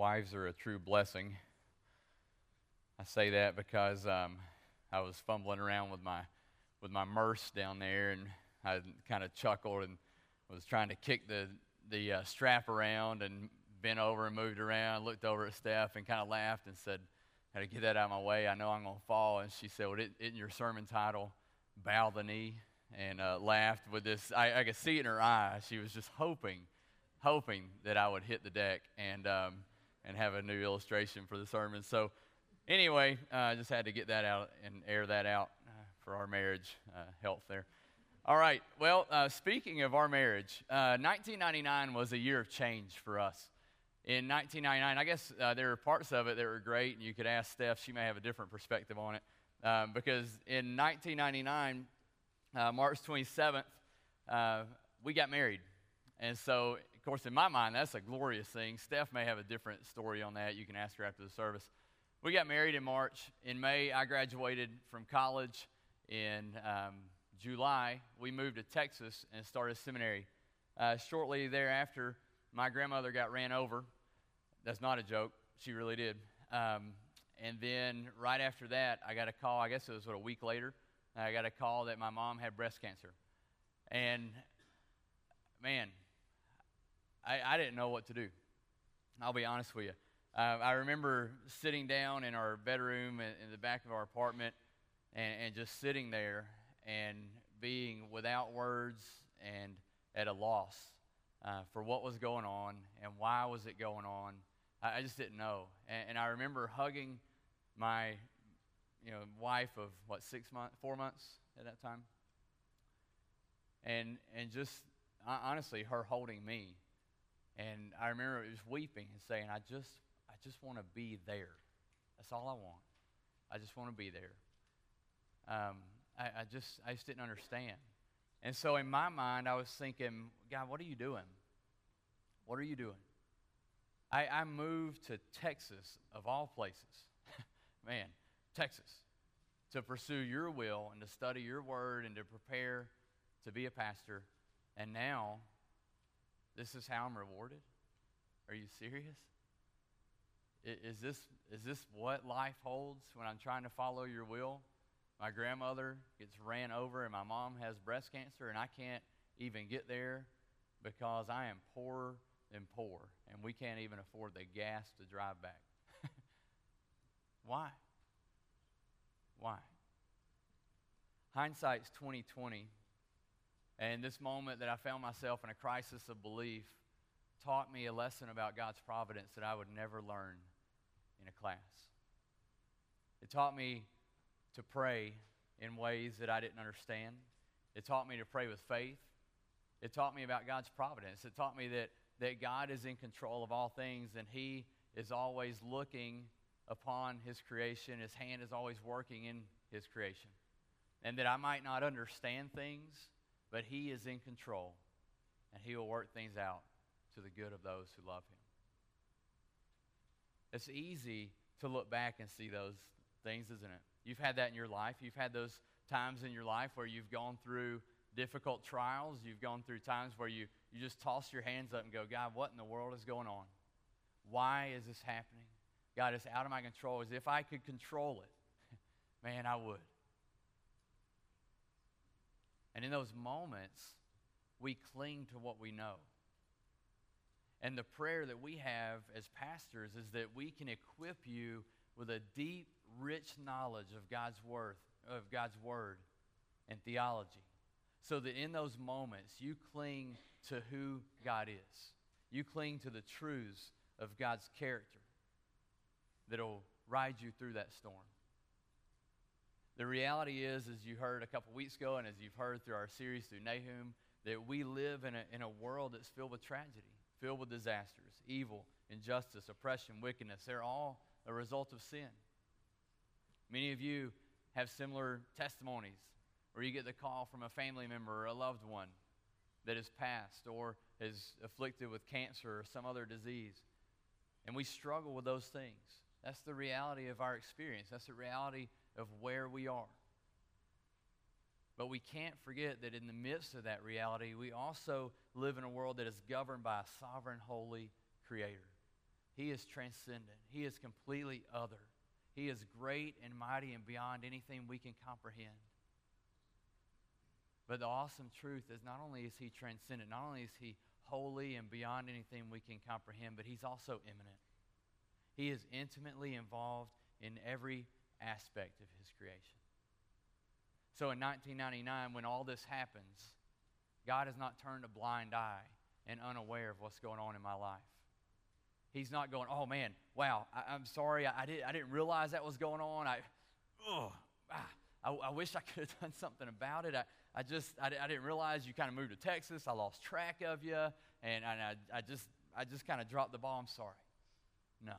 wives are a true blessing. I say that because um, I was fumbling around with my with my Merce down there, and I kind of chuckled and was trying to kick the the uh, strap around and bent over and moved around. Looked over at Steph and kind of laughed and said, "Had to get that out of my way. I know I'm to fall." And she said, "Well, isn't your sermon title bow the knee?" And uh, laughed with this. I, I could see it in her eye. She was just hoping, hoping that I would hit the deck and um, and have a new illustration for the sermon. So anyway, I uh, just had to get that out and air that out uh, for our marriage uh, health there. All right. Well, uh, speaking of our marriage, 1999 uh, was a year of change for us. In 1999, I guess uh, there were parts of it that were great, and you could ask Steph; she may have a different perspective on it. Um, because in 1999, March 27th, we got married, and so of course, in my mind, that's a glorious thing. Steph may have a different story on that. You can ask her after the service. We got married in March. In May, I graduated from college. In um, July, we moved to Texas and started seminary. Uh, shortly thereafter, my grandmother got ran over. That's not a joke. She really did. Um, and then right after that, I got a call. I guess it was what, a week later. I got a call that my mom had breast cancer. And man, I, I didn't know what to do. I'll be honest with you. Uh, I remember sitting down in our bedroom in, in the back of our apartment and, and just sitting there and being without words and at a loss uh, for what was going on and why was it going on. I, I just didn't know. And, and, I remember hugging my you know, wife of, what, six months, four months at that time? And, and just honestly, her holding me and I remember just weeping and saying, I just, I just want to be there. That's all I want. I just want to be there. Um, I, I, just, I just didn't understand. And so in my mind, I was thinking, God, what are you doing? What are you doing? I, I moved to Texas, of all places. Man, Texas, to pursue your will and to study your word and to prepare to be a pastor. And now this is how I'm rewarded? Are you serious? Is this, is this what life holds when I'm trying to follow your will? My grandmother gets ran over, and my mom has breast cancer, and I can't even get there because I am poorer than poor, and we can't even afford the gas to drive back. Why? Why? Hindsight's 2020 and this moment that I found myself in a crisis of belief taught me a lesson about God's providence that I would never learn in a class. It taught me to pray in ways that I didn't understand. It taught me to pray with faith. It taught me about God's providence. It taught me that, that God is in control of all things and He is always looking upon His creation. His hand is always working in His creation. And that I might not understand things, but He is in control, and He will work things out to the good of those who love Him. It's easy to look back and see those things, isn't it? You've had that in your life. You've had those times in your life where you've gone through difficult trials. You've gone through times where you, you just toss your hands up and go, God, what in the world is going on? Why is this happening? God, it's out of my control. As if I could control it, man, I would. And in those moments, we cling to what we know. And the prayer that we have as pastors is that we can equip you with a deep, rich knowledge of God's worth, of God's word and theology. So that in those moments you cling to who God is. You cling to the truths of God's character that'll ride you through that storm. The reality is, as you heard a couple weeks ago, and as you've heard through our series through Nahum, that we live in a, in a world that's filled with tragedy, filled with disasters, evil, injustice, oppression, wickedness. They're all a result of sin. Many of you have similar testimonies where you get the call from a family member or a loved one that has passed or is afflicted with cancer or some other disease. And we struggle with those things. That's the reality of our experience. That's the reality of where we are. But we can't forget that in the midst of that reality, we also live in a world that is governed by a sovereign, holy Creator. He is transcendent, He is completely other. He is great and mighty and beyond anything we can comprehend. But the awesome truth is not only is He transcendent, not only is He holy and beyond anything we can comprehend, but He's also immanent. He is intimately involved in every aspect of His creation. So in 1999, when all this happens, God has not turned a blind eye and unaware of what's going on in my life. He's not going, oh man, wow, I, am sorry, I, I, did, I didn't realize that was going on. I, oh, ah, I, I, wish I could have done something about it. I, I just, I, I didn't realize you kind of moved to Texas. I lost track of you, and, and I, I just, I just kind of dropped the ball. I'm sorry. No.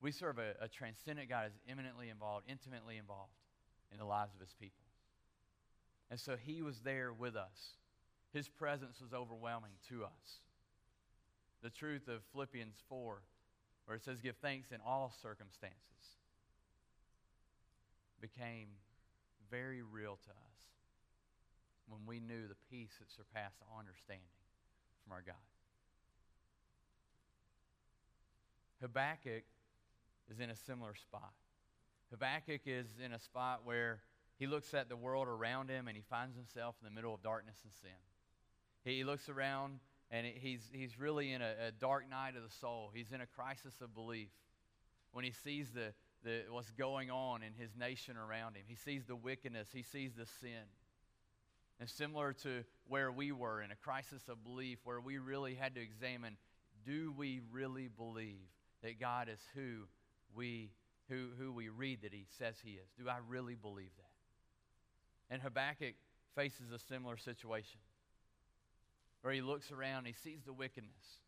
We serve a, a transcendent God who's eminently involved, intimately involved in the lives of his people. And so he was there with us. His presence was overwhelming to us. The truth of Philippians 4, where it says, Give thanks in all circumstances, became very real to us when we knew the peace that surpassed all understanding from our God. Habakkuk is in a similar spot. Habakkuk is in a spot where he looks at the world around him and he finds himself in the middle of darkness and sin. He looks around and he's, he's really in a, a dark night of the soul. He's in a crisis of belief when he sees the, the, what's going on in his nation around him. He sees the wickedness, he sees the sin. And similar to where we were in a crisis of belief, where we really had to examine do we really believe that God is who we, who, who we read that he says he is? Do I really believe that? And Habakkuk faces a similar situation where he looks around, he sees the wickedness.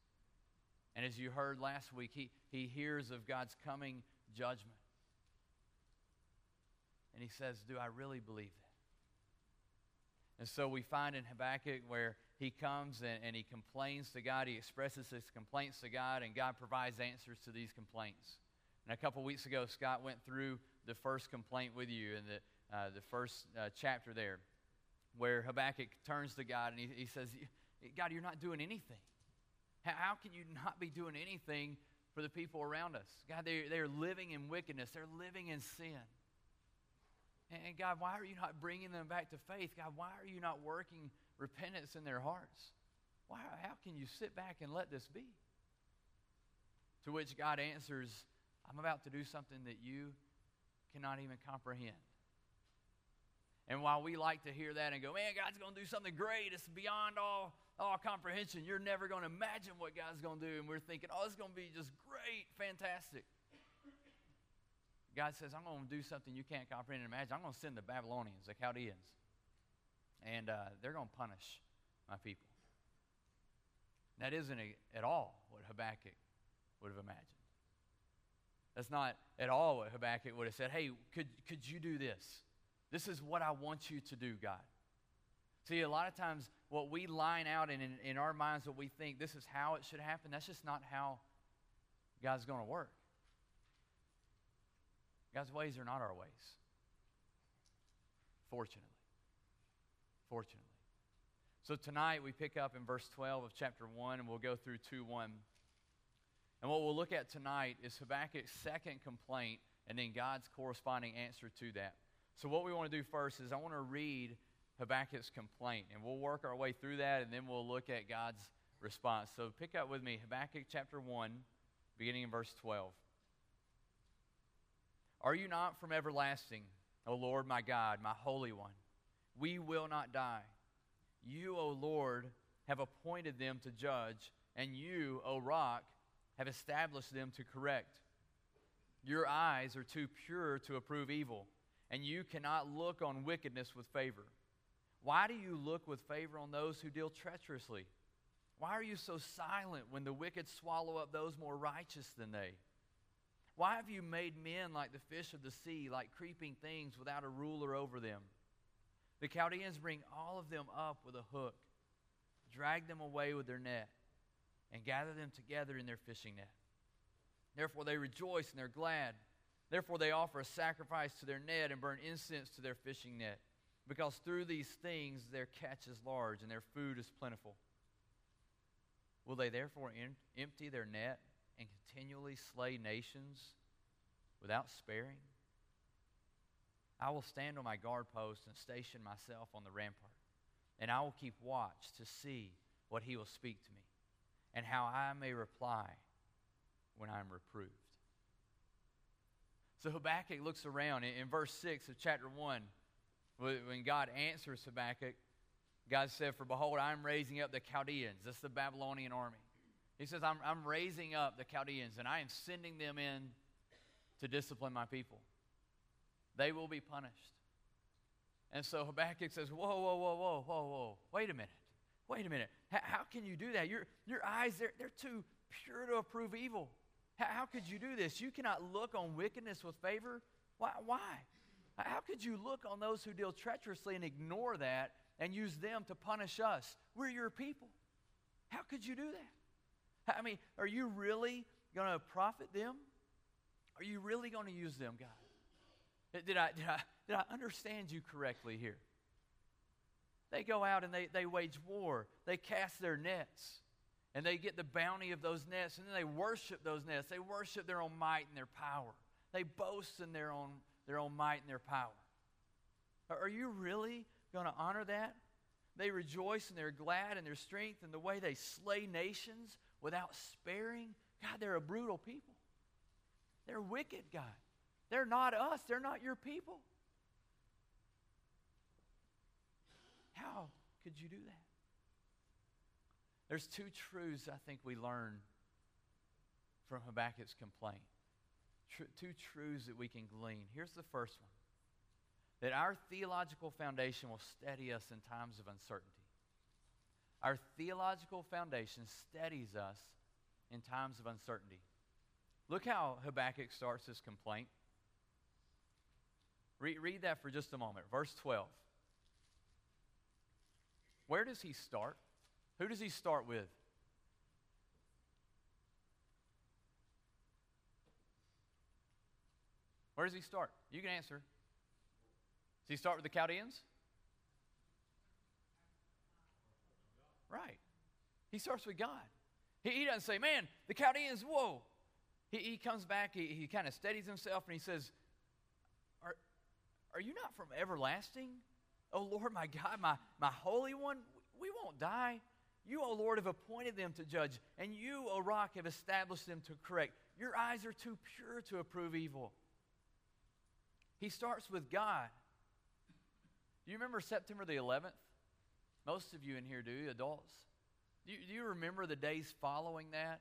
And as you heard last week, he, he hears of God's coming judgment. And he says, Do I really believe that? And so we find in Habakkuk where he comes and, and he complains to God, he expresses his complaints to God, and God provides answers to these complaints. And a couple weeks ago, Scott went through the first complaint with you in the, uh, the first uh, chapter there, where Habakkuk turns to God and he, he says, God, you're not doing anything. How, how can you not be doing anything for the people around us? God, they, they're living in wickedness, they're living in sin. And, and God, why are you not bringing them back to faith? God, why are you not working repentance in their hearts? Why, how can you sit back and let this be? To which God answers, I'm about to do something that you cannot even comprehend. And while we like to hear that and go, man, God's going to do something great, it's beyond all, all comprehension. You're never going to imagine what God's going to do. And we're thinking, oh, it's going to be just great, fantastic. God says, I'm going to do something you can't comprehend and imagine. I'm going to send the Babylonians, the Chaldeans, and uh, they're going to punish my people. That isn't at all what Habakkuk would have imagined. That's not at all what Habakkuk would have said. Hey, could, could you do this? This is what I want you to do, God. See, a lot of times what we line out in, in, in our minds, what we think this is how it should happen, that's just not how God's going to work. God's ways are not our ways. Fortunately. Fortunately. So tonight we pick up in verse 12 of chapter 1 and we'll go through 2 1. And what we'll look at tonight is Habakkuk's second complaint and then God's corresponding answer to that. So, what we want to do first is I want to read Habakkuk's complaint, and we'll work our way through that, and then we'll look at God's response. So, pick up with me Habakkuk chapter 1, beginning in verse 12. Are you not from everlasting, O Lord my God, my Holy One? We will not die. You, O Lord, have appointed them to judge, and you, O rock, have established them to correct. Your eyes are too pure to approve evil and you cannot look on wickedness with favor. Why do you look with favor on those who deal treacherously? Why are you so silent when the wicked swallow up those more righteous than they? Why have you made men like the fish of the sea, like creeping things without a ruler over them? The Chaldeans bring all of them up with a hook, drag them away with their net, and gather them together in their fishing net. Therefore they rejoice and they're glad. Therefore, they offer a sacrifice to their net and burn incense to their fishing net, because through these things their catch is large and their food is plentiful. Will they therefore empty their net and continually slay nations without sparing? I will stand on my guard post and station myself on the rampart, and I will keep watch to see what he will speak to me, and how I may reply when I am reproved. So Habakkuk looks around in, in verse 6 of chapter 1. When God answers Habakkuk, God said, For behold, I'm raising up the Chaldeans. That's the Babylonian army. He says, I'm, I'm raising up the Chaldeans, and I am sending them in to discipline my people. They will be punished. And so Habakkuk says, Whoa, whoa, whoa, whoa, whoa, whoa. Wait a minute. Wait a minute. How, how can you do that? Your, your eyes, they're, they're too pure to approve evil. How, how could you do this? You cannot look on wickedness with favor. Why? Why? How could you look on those who deal treacherously and ignore that and use them to punish us? We're your people. How could you do that? I mean, are you really going to profit them? Are you really going to use them, God? Did I, did, I, did I understand you correctly here? They go out and they, they wage war. They cast their nets. And they get the bounty of those nets. And then they worship those nets. They worship their own might and their power. They boast in their own, their own might and their power. Are you really going to honor that? They rejoice and they're glad in their strength and the way they slay nations without sparing. God, they're a brutal people. They're wicked, God. They're not us, they're not your people. How could you do that? There's two truths I think we learn from Habakkuk's complaint. Tr- two truths that we can glean. Here's the first one that our theological foundation will steady us in times of uncertainty. Our theological foundation steadies us in times of uncertainty. Look how Habakkuk starts his complaint. Read, read that for just a moment. Verse 12. Where does he start? Who does he start with? Where does he start? You can answer. Does he start with the Chaldeans? Right. He starts with God. He, he doesn't say, man, the Chaldeans, whoa. He, he comes back, he, he kind of steadies himself, and he says, are, are you not from everlasting? Oh Lord, my God, my, my Holy One, we won't die. You, O Lord, have appointed them to judge, and you, O Rock, have established them to correct. Your eyes are too pure to approve evil. He starts with God. Do you remember September the 11th? Most of you in here do, adults. Do you, do you remember the days following that?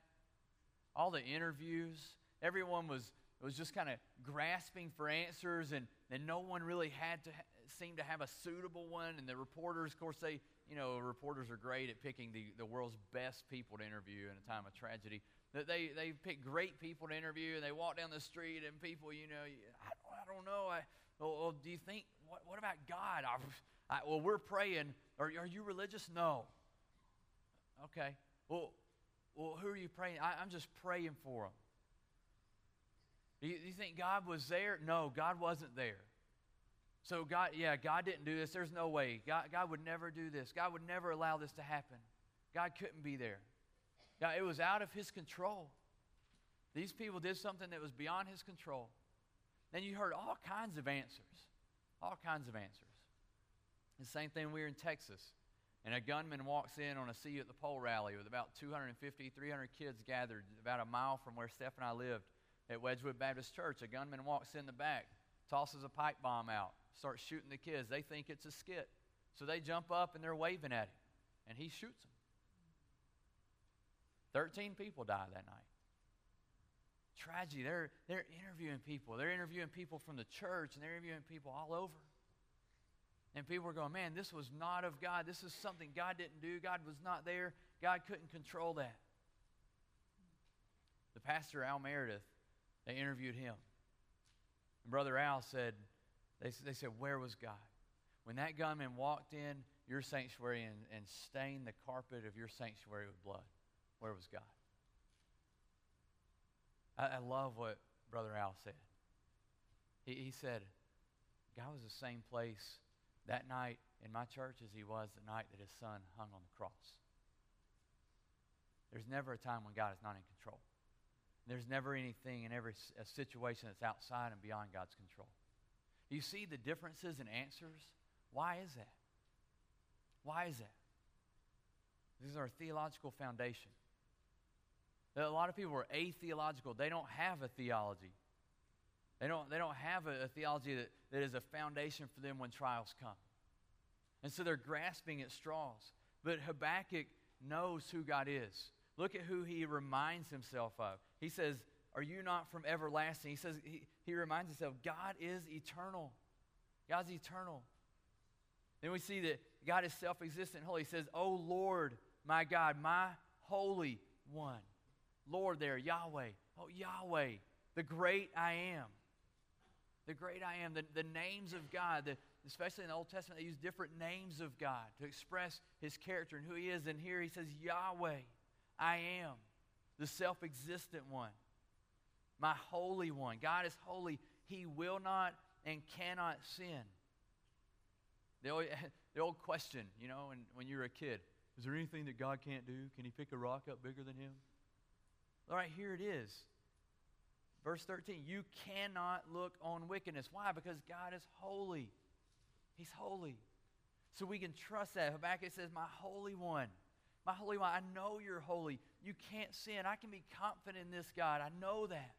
All the interviews. Everyone was, was just kind of grasping for answers, and, and no one really had to ha- seem to have a suitable one. And the reporters, of course, they, you know, reporters are great at picking the, the world's best people to interview in a time of tragedy. That they, they pick great people to interview, and they walk down the street, and people, you know, I, I don't know. I, well, well, do you think, what, what about God? I, I, well, we're praying. Are, are you religious? No. Okay. Well, well, who are you praying? I, am just praying for them. Do you, do you think God was there? No, God wasn't there. So God, yeah, God didn't do this. There's no way. God, God would never do this. God would never allow this to happen. God couldn't be there. It was out of his control. These people did something that was beyond his control. Then you heard all kinds of answers. All kinds of answers. The same thing we were in Texas. And a gunman walks in on a See You at the Pole rally with about 250, 300 kids gathered about a mile from where Steph and I lived at Wedgwood Baptist Church. A gunman walks in the back, tosses a pipe bomb out, starts shooting the kids. They think it's a skit. So they jump up and they're waving at him, and he shoots them. 13 people died that night. Tragedy. They're, they're interviewing people. They're interviewing people from the church, and they're interviewing people all over. And people are going, man, this was not of God. This is something God didn't do. God was not there. God couldn't control that. The pastor, Al Meredith, they interviewed him. And Brother Al said, they, they said, Where was God? When that gunman walked in your sanctuary and, and stained the carpet of your sanctuary with blood, where was God? I, I love what Brother Al said. He, he said, God was the same place that night in my church as he was the night that his son hung on the cross. There's never a time when God is not in control. there's never anything in every situation that's outside and beyond God's control. You see the differences in answers? Why is that? Why is that? This is our theological foundation. A lot of people are atheological. They don't have a theology. They don't, they don't have a, a theology that, that is a foundation for them when trials come. And so they're grasping at straws. But Habakkuk knows who God is. Look at who he reminds himself of. He says, Are you not from everlasting? He says, He, he reminds himself, God is eternal. God's eternal. Then we see that God is self existent holy. He says, Oh Lord, my God, my Holy One. Lord, there, Yahweh. Oh, Yahweh, the great I am. The great I am. The, the names of God, the, especially in the Old Testament, they use different names of God to express his character and who he is. And here he says, Yahweh, I am, the self existent one, my holy one. God is holy. He will not and cannot sin. The old, the old question, you know, when, when you're a kid is there anything that God can't do? Can he pick a rock up bigger than him? All right, here it is. Verse 13, you cannot look on wickedness. Why? Because God is holy. He's holy. So we can trust that. Habakkuk says, My Holy One, my Holy One, I know you're holy. You can't sin. I can be confident in this, God. I know that.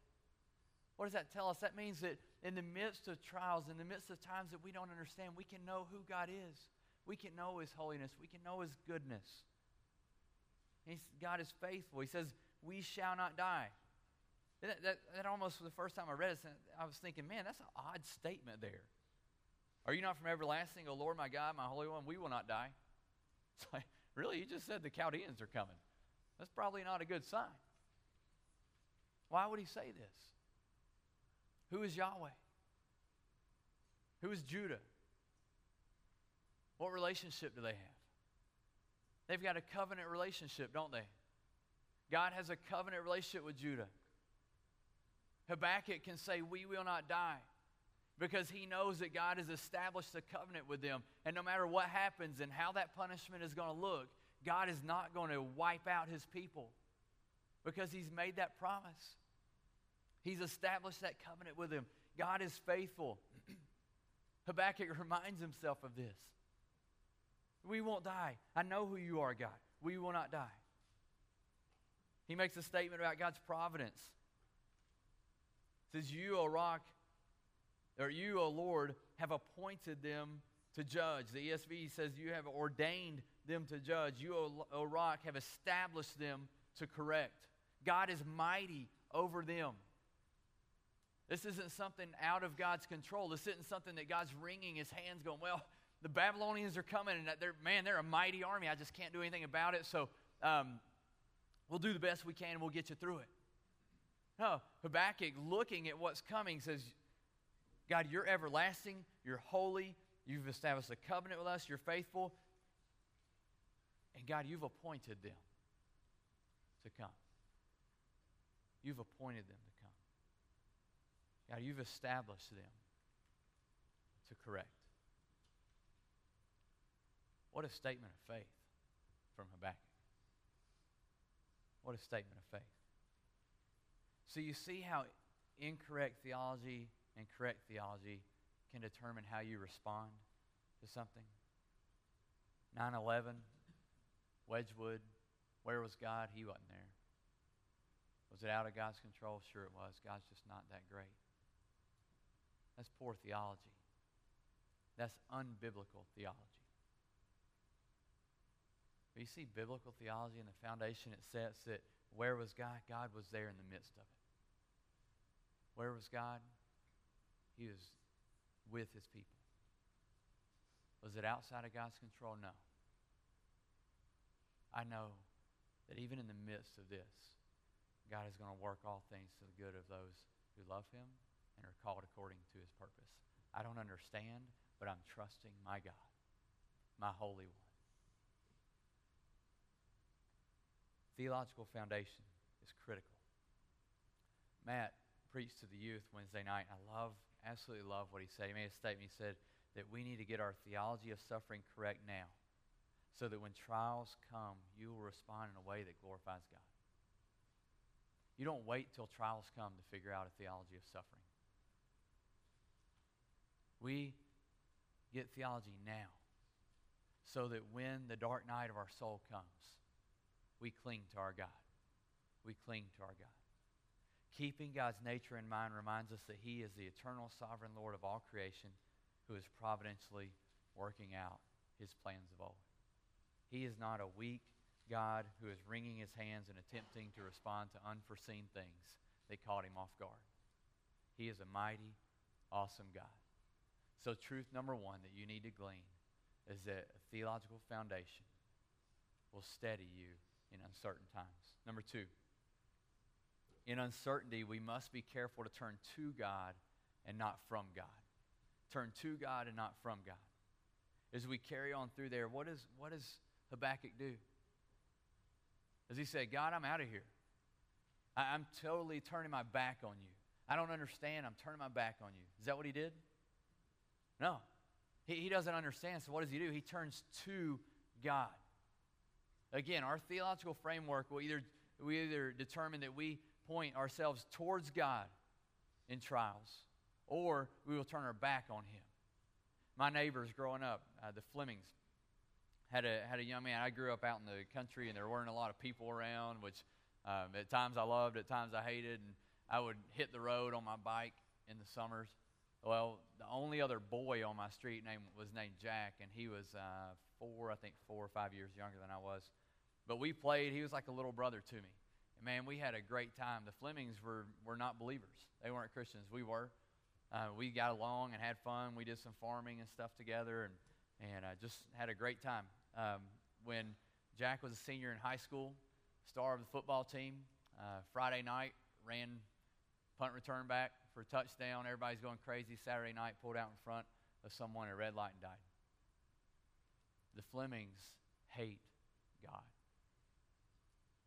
What does that tell us? That means that in the midst of trials, in the midst of times that we don't understand, we can know who God is. We can know His holiness. We can know His goodness. God is faithful. He says, We shall not die. That, that, that almost the first time I read it, I was thinking, man, that's an odd statement there. Are you not from everlasting, O Lord my God, my Holy One? We will not die. It's like, really? You just said the Chaldeans are coming. That's probably not a good sign. Why would he say this? Who is Yahweh? Who is Judah? What relationship do they have? They've got a covenant relationship, don't they? God has a covenant relationship with Judah. Habakkuk can say, We will not die because he knows that God has established a covenant with them. And no matter what happens and how that punishment is going to look, God is not going to wipe out his people because he's made that promise. He's established that covenant with him. God is faithful. Habakkuk reminds himself of this. We won't die. I know who you are, God. We will not die. He makes a statement about God's providence. He says, You, O rock, or you, O Lord, have appointed them to judge. The ESV says, You have ordained them to judge. You, O, o rock, have established them to correct. God is mighty over them. This isn't something out of God's control. This isn't something that God's wringing his hands going, Well, the Babylonians are coming, and they're, man, they're a mighty army. I just can't do anything about it. So um, we'll do the best we can, and we'll get you through it. No, Habakkuk, looking at what's coming, says, God, you're everlasting, you're holy, you've established a covenant with us, you're faithful, and God, you've appointed them to come. You've appointed them. God, you've established them to correct. What a statement of faith from Habakkuk. What a statement of faith. So you see how incorrect theology and correct theology can determine how you respond to something. 9 11, Wedgwood, where was God? He wasn't there. Was it out of God's control? Sure it was. God's just not that great. That's poor theology. That's unbiblical theology. But you see biblical theology and the foundation it sets that where was God? God was there in the midst of it. Where was God? He was with his people. Was it outside of God's control? No. I know that even in the midst of this, God is going to work all things to the good of those who love him and are called according to his purpose. I don't understand, but I'm trusting my God, my Holy One. Theological foundation is critical. Matt preached to the youth Wednesday night. I love, absolutely love what he said. He made a statement. He said that we need to get our theology of suffering correct now so that when trials come, you will respond in a way that glorifies God. You don't wait till trials come to figure out a theology of suffering. We get theology now so that when the dark night of our soul comes, we cling to our God. We cling to our God. Keeping God's nature in mind reminds us that He is the eternal sovereign Lord of all creation who is providentially working out His plans of old. He is not a weak God who is wringing His hands and attempting to respond to unforeseen things that caught Him off guard. He is a mighty, awesome God. So, truth number one that you need to glean is that a theological foundation will steady you in uncertain times. Number two, in uncertainty, we must be careful to turn to God and not from God. Turn to God and not from God. As we carry on through there, what, is, what does Habakkuk do? As he said, God, I'm out of here. I, I'm totally turning my back on you. I don't understand. I'm turning my back on you. Is that what he did? No. He, he doesn't understand. So what does he do? He turns to God. Again, our theological framework will either we either determine that we point ourselves towards God in trials, or we will turn our back on Him. My neighbors growing up, uh, the Flemings, had a, had a young man. I grew up out in the country, and there weren't a lot of people around, which um, at times I loved, at times I hated. And I would hit the road on my bike in the summers. Well, the only other boy on my street name was named Jack, and he was uh, four, I think four or five years younger than I was. But we played. He was like a little brother to me. And man, we had a great time. The Flemings were, were not believers. They weren't Christians. We were. Uh, we got along and had fun. We did some farming and stuff together and, and uh, just had a great time. Um, when Jack was a senior in high school, star of the football team, uh, Friday night ran punt return back for a touchdown. Everybody's going crazy. Saturday night pulled out in front of someone at red light and died. The Flemings hate God.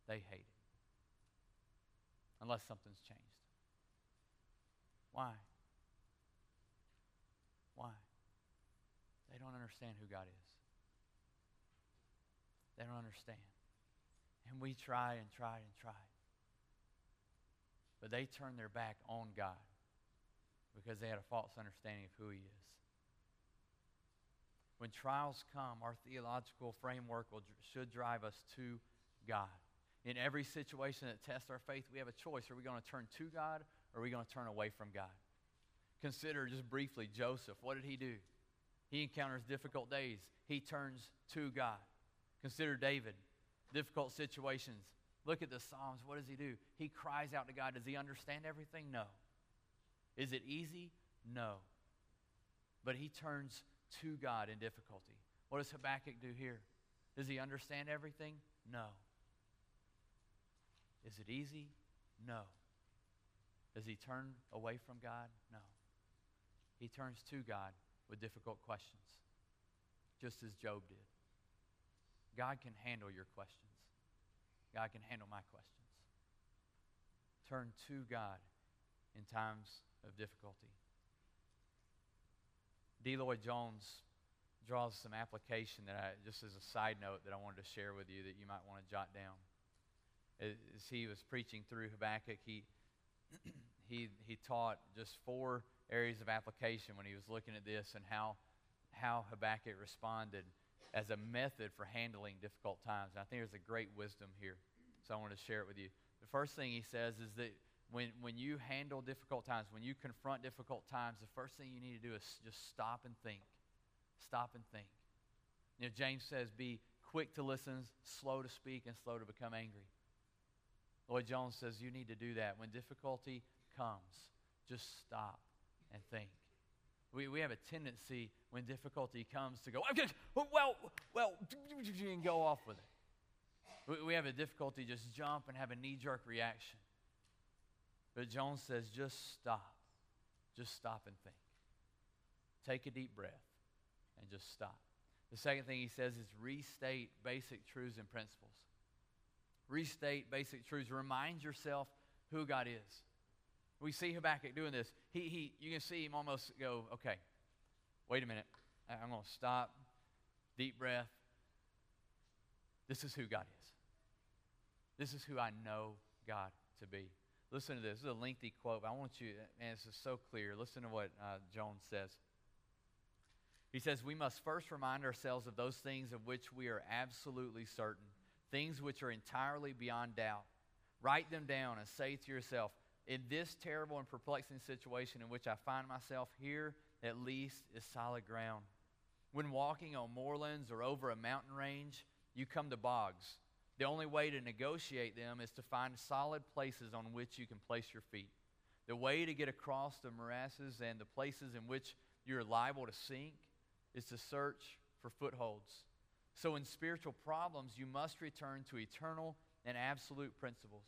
They hate it. Unless something's changed. Why? Why? They don't understand who God is. They don't understand. And we try and try and try. But they turn their back on God because they had a false understanding of who He is. When trials come, our theological framework will, should drive us to God. In every situation that tests our faith, we have a choice. Are we going to turn to God or are we going to turn away from God? Consider just briefly Joseph. What did he do? He encounters difficult days, he turns to God. Consider David. Difficult situations. Look at the Psalms. What does he do? He cries out to God. Does he understand everything? No. Is it easy? No. But he turns to God in difficulty. What does Habakkuk do here? Does he understand everything? No. Is it easy? No. Does he turn away from God? No. He turns to God with difficult questions, just as Job did. God can handle your questions. God can handle my questions. Turn to God in times of difficulty. D. Lloyd Jones draws some application that I, just as a side note, that I wanted to share with you that you might want to jot down. As he was preaching through Habakkuk, he, he, he taught just four areas of application when he was looking at this and how, how Habakkuk responded as a method for handling difficult times. And I think there's a great wisdom here. So I want to share it with you. The first thing he says is that when, when you handle difficult times, when you confront difficult times, the first thing you need to do is just stop and think. Stop and think. You know, James says, be quick to listen, slow to speak, and slow to become angry. Lloyd Jones says you need to do that. When difficulty comes, just stop and think. We, we have a tendency when difficulty comes to go, well, well, and go off with it. We, we have a difficulty just jump and have a knee jerk reaction. But Jones says, just stop. Just stop and think. Take a deep breath and just stop. The second thing he says is restate basic truths and principles. Restate basic truths. Remind yourself who God is. We see Habakkuk doing this. He, he, you can see him almost go, okay, wait a minute. I'm going to stop, deep breath. This is who God is. This is who I know God to be. Listen to this. This is a lengthy quote. but I want you, and this is so clear. Listen to what uh, Jones says. He says, We must first remind ourselves of those things of which we are absolutely certain, things which are entirely beyond doubt. Write them down and say to yourself, In this terrible and perplexing situation in which I find myself, here at least is solid ground. When walking on moorlands or over a mountain range, you come to bogs. The only way to negotiate them is to find solid places on which you can place your feet. The way to get across the morasses and the places in which you're liable to sink is to search for footholds. So, in spiritual problems, you must return to eternal and absolute principles.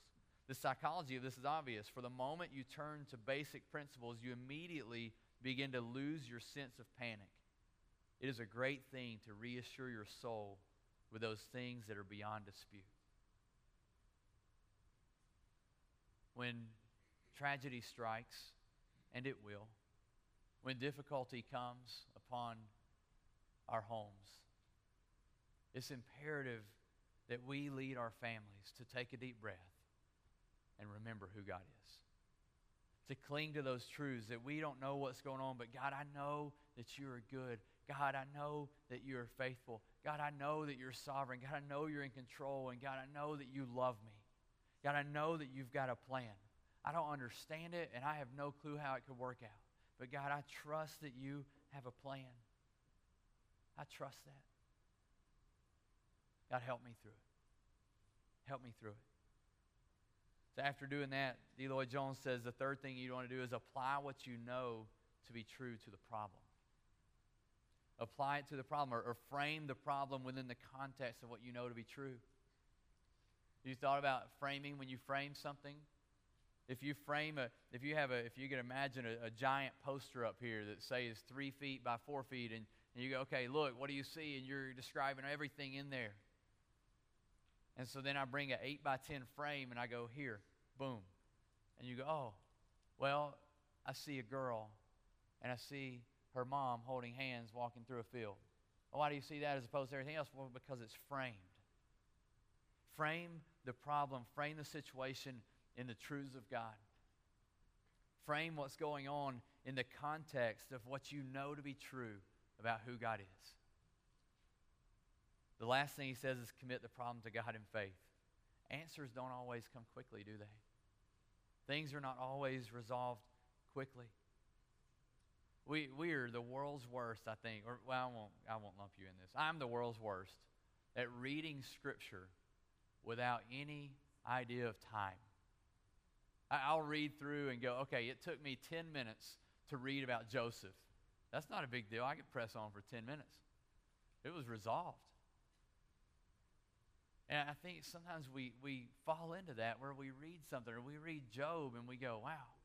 The psychology of this is obvious. For the moment you turn to basic principles, you immediately begin to lose your sense of panic. It is a great thing to reassure your soul with those things that are beyond dispute. When tragedy strikes, and it will, when difficulty comes upon our homes, it's imperative that we lead our families to take a deep breath and remember who God is. To cling to those truths that we don't know what's going on, but God, I know that you are good. God, I know that you are faithful. God, I know that you're sovereign. God, I know you're in control. And God, I know that you love me. God, I know that you've got a plan. I don't understand it, and I have no clue how it could work out. But God, I trust that you have a plan. I trust that. God, help me through it. Help me through it. So after doing that, D. Lloyd Jones says the third thing you want to do is apply what you know to be true to the problem apply it to the problem or, or frame the problem within the context of what you know to be true. You thought about framing when you frame something? If you frame a, if you have a, if you can imagine a, a giant poster up here that say is three feet by four feet, and, and you go, okay, look, what do you see? And you're describing everything in there. And so then I bring an eight by ten frame and I go, here, boom. And you go, oh, well, I see a girl and I see her mom holding hands walking through a field. why do you see that as opposed to everything else? Well, because it's framed. Frame the problem, frame the situation in the truths of God. Frame what's going on in the context of what you know to be true about who God is. The last thing he says is commit the problem to God in faith. Answers don't always come quickly, do they? Things are not always resolved quickly. We, we are the world's worst, I think. Or, well, I won't, I won't lump you in this. I'm the world's worst at reading Scripture without any idea of time. I, I'll read through and go, okay, it took me 10 minutes to read about Joseph. That's not a big deal. I could press on for 10 minutes. It was resolved. And I think sometimes we, we fall into that where we read something or we read Job and we go, wow,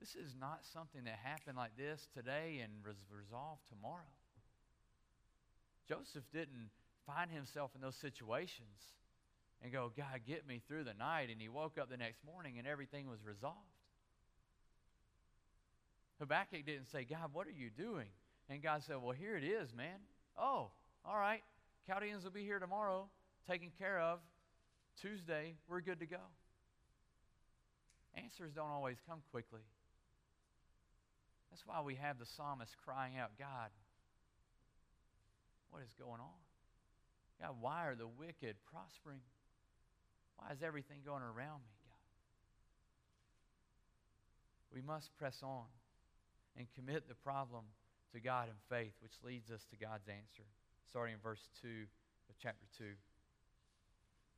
this is not something that happened like this today and was resolved tomorrow. Joseph didn't find himself in those situations and go, God, get me through the night. And he woke up the next morning and everything was resolved. Habakkuk didn't say, God, what are you doing? And God said, Well, here it is, man. Oh, all right. Chaldeans will be here tomorrow, taken care of. Tuesday, we're good to go. Answers don't always come quickly. That's why we have the psalmist crying out, God, what is going on? God, why are the wicked prospering? Why is everything going around me, God? We must press on and commit the problem to God in faith, which leads us to God's answer. Starting in verse 2 of chapter 2.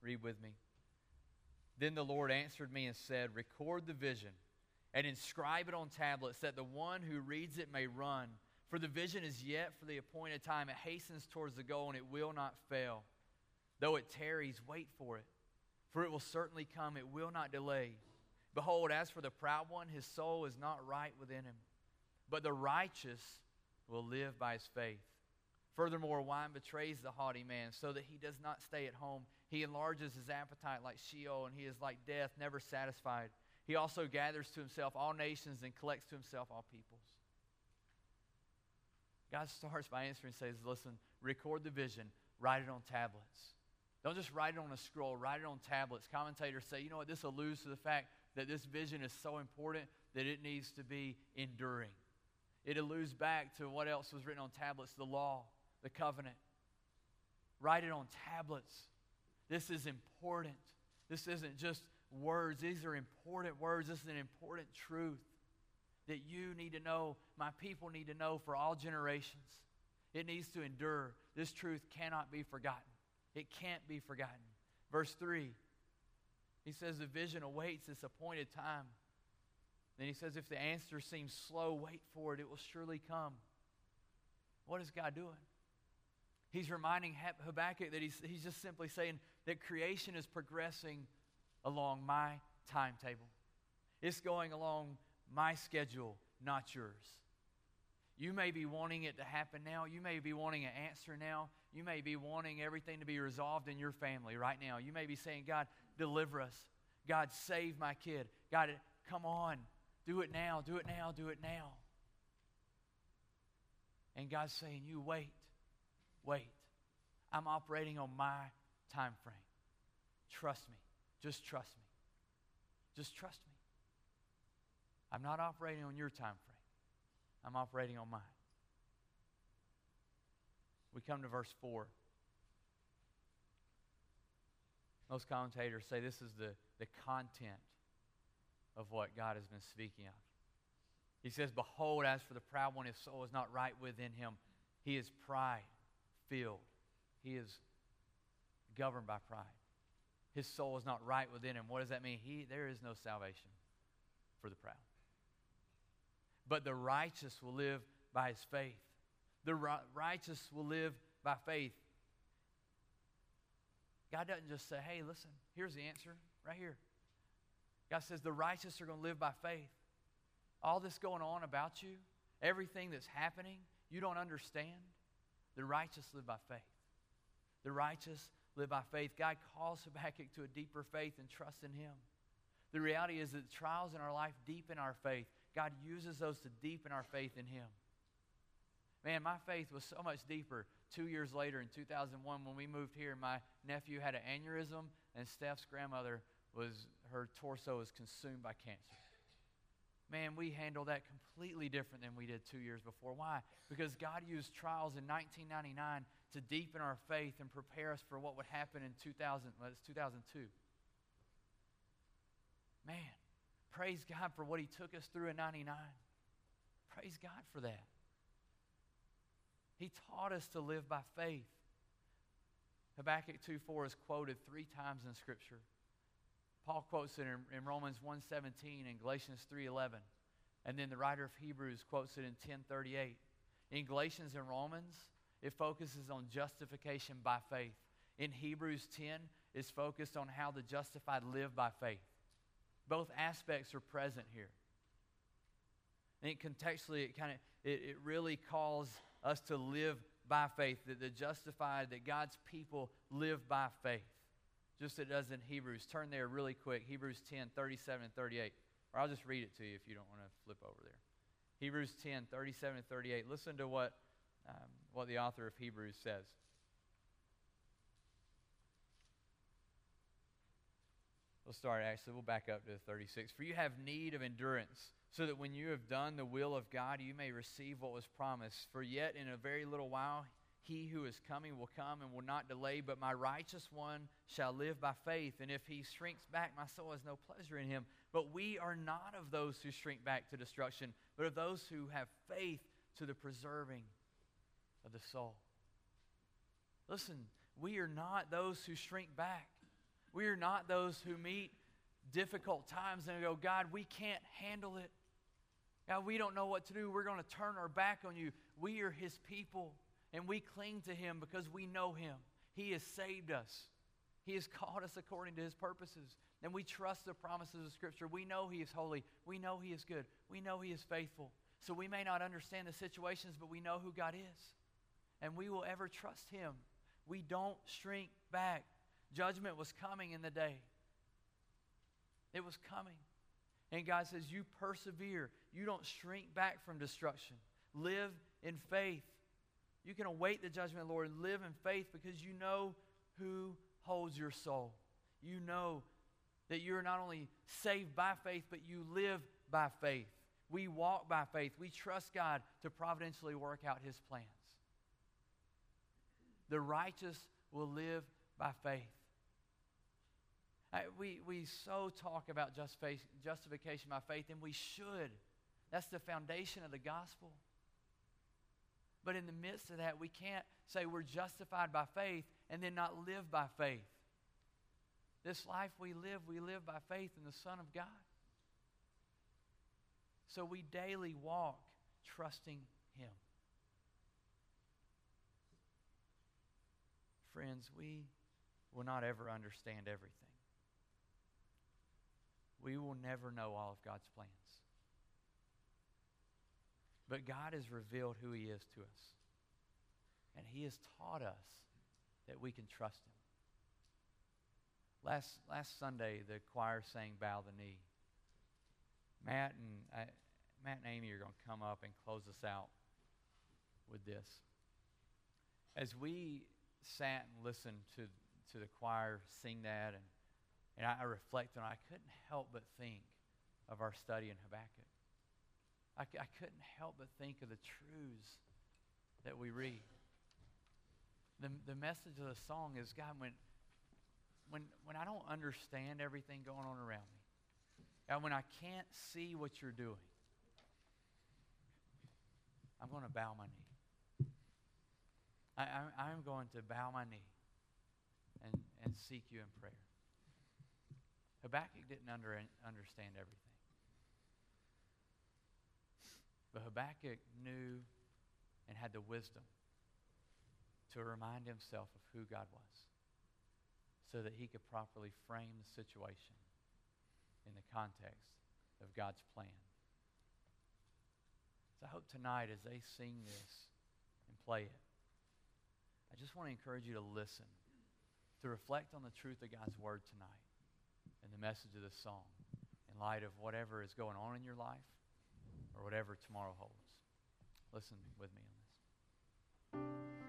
Read with me. Then the Lord answered me and said, Record the vision and inscribe it on tablets that the one who reads it may run. For the vision is yet for the appointed time. It hastens towards the goal, and it will not fail. Though it tarries, wait for it, for it will certainly come. It will not delay. Behold, as for the proud one, his soul is not right within him. But the righteous will live by his faith. Furthermore, wine betrays the haughty man, so that he does not stay at home. He enlarges his appetite like Sheol, and he is like death, never satisfied. He also gathers to himself all nations and collects to himself all peoples. God starts by answering and says, Listen, record the vision, write it on tablets. Don't just write it on a scroll, write it on tablets. Commentators say, you know what, this alludes to the fact that this vision is so important that it needs to be enduring. It alludes back to what else was written on tablets the law, the covenant. Write it on tablets. This is important. This isn't just words, these are important words. This is an important truth that you need to know, my people need to know for all generations. It needs to endure. This truth cannot be forgotten. It can't be forgotten. Verse 3, he says, The vision awaits its appointed time. Then he says, If the answer seems slow, wait for it. It will surely come. What is God doing? He's reminding Habakkuk that he's, he's just simply saying that creation is progressing along my timetable. It's going along my schedule, not yours. You may be wanting it to happen now. You may be wanting an answer now. You may be wanting everything to be resolved in your family right now. You may be saying, God, deliver us. God, save my kid. God, come on. Do it now. Do it now. Do it now. And God's saying, You wait. Wait. I'm operating on my time frame. Trust me. Just trust me. Just trust me. I'm not operating on your time frame. I'm operating on mine. We come to verse 4. Most commentators say this is the, the content of what God has been speaking of. He says, Behold, as for the proud one, his soul is not right within him. He is pride filled. He is governed by pride. His soul is not right within him. What does that mean? He, there is no salvation for the proud. But the righteous will live by his faith. The righteous will live by faith. God doesn't just say, hey, listen, here's the answer right here. God says the righteous are going to live by faith. All this going on about you, everything that's happening, you don't understand. The righteous live by faith. The righteous live by faith. God calls Habakkuk to a deeper faith and trust in Him. The reality is that trials in our life deepen our faith. God uses those to deepen our faith in Him. Man, my faith was so much deeper two years later in 2001 when we moved here. My nephew had an aneurysm, and Steph's grandmother was, her torso was consumed by cancer. Man, we handle that completely different than we did two years before. Why? Because God used trials in 1999 to deepen our faith and prepare us for what would happen in 2000, well, it's 2002. Man, praise God for what He took us through in 99. Praise God for that. He taught us to live by faith. Habakkuk 2.4 is quoted three times in Scripture. Paul quotes it in, in Romans 1.17 and Galatians 3.11. And then the writer of Hebrews quotes it in 10.38. In Galatians and Romans, it focuses on justification by faith. In Hebrews 10, it's focused on how the justified live by faith. Both aspects are present here. I think contextually, it kind of it, it really calls us to live by faith, that the justified, that God's people live by faith, just as it does in Hebrews. Turn there really quick, Hebrews 10, 37 and 38. Or I'll just read it to you if you don't want to flip over there. Hebrews 10, 37 and 38. Listen to what um, what the author of Hebrews says. We'll start actually, we'll back up to 36. For you have need of endurance, so that when you have done the will of God, you may receive what was promised. For yet in a very little while, he who is coming will come and will not delay, but my righteous one shall live by faith. And if he shrinks back, my soul has no pleasure in him. But we are not of those who shrink back to destruction, but of those who have faith to the preserving of the soul. Listen, we are not those who shrink back. We are not those who meet difficult times and go, God, we can't handle it. God, we don't know what to do. We're going to turn our back on you. We are His people, and we cling to Him because we know Him. He has saved us, He has called us according to His purposes. And we trust the promises of Scripture. We know He is holy. We know He is good. We know He is faithful. So we may not understand the situations, but we know who God is and we will ever trust Him. We don't shrink back. Judgment was coming in the day, it was coming. And God says, You persevere. You don't shrink back from destruction. Live in faith. You can await the judgment of the Lord and live in faith because you know who holds your soul. You know that you're not only saved by faith, but you live by faith. We walk by faith. We trust God to providentially work out his plans. The righteous will live by faith. I, we, we so talk about just faith, justification by faith, and we should. That's the foundation of the gospel. But in the midst of that, we can't say we're justified by faith and then not live by faith. This life we live, we live by faith in the Son of God. So we daily walk trusting Him. Friends, we will not ever understand everything. We will never know all of God's plans. But God has revealed who He is to us. And He has taught us that we can trust Him. Last, last Sunday, the choir sang Bow the Knee. Matt and, I, Matt and Amy are going to come up and close us out with this. As we sat and listened to, to the choir sing that, and, and I, I reflected on I couldn't help but think of our study in Habakkuk. I, I couldn't help but think of the truths that we read. The, the message of the song is God, when, when, when I don't understand everything going on around me, and when I can't see what you're doing, I'm going to bow my knee. I, I, I'm going to bow my knee and, and seek you in prayer. Habakkuk didn't under, understand everything. But Habakkuk knew and had the wisdom to remind himself of who God was so that he could properly frame the situation in the context of God's plan. So I hope tonight as they sing this and play it, I just want to encourage you to listen, to reflect on the truth of God's word tonight and the message of this song in light of whatever is going on in your life or whatever tomorrow holds. Listen with me on this.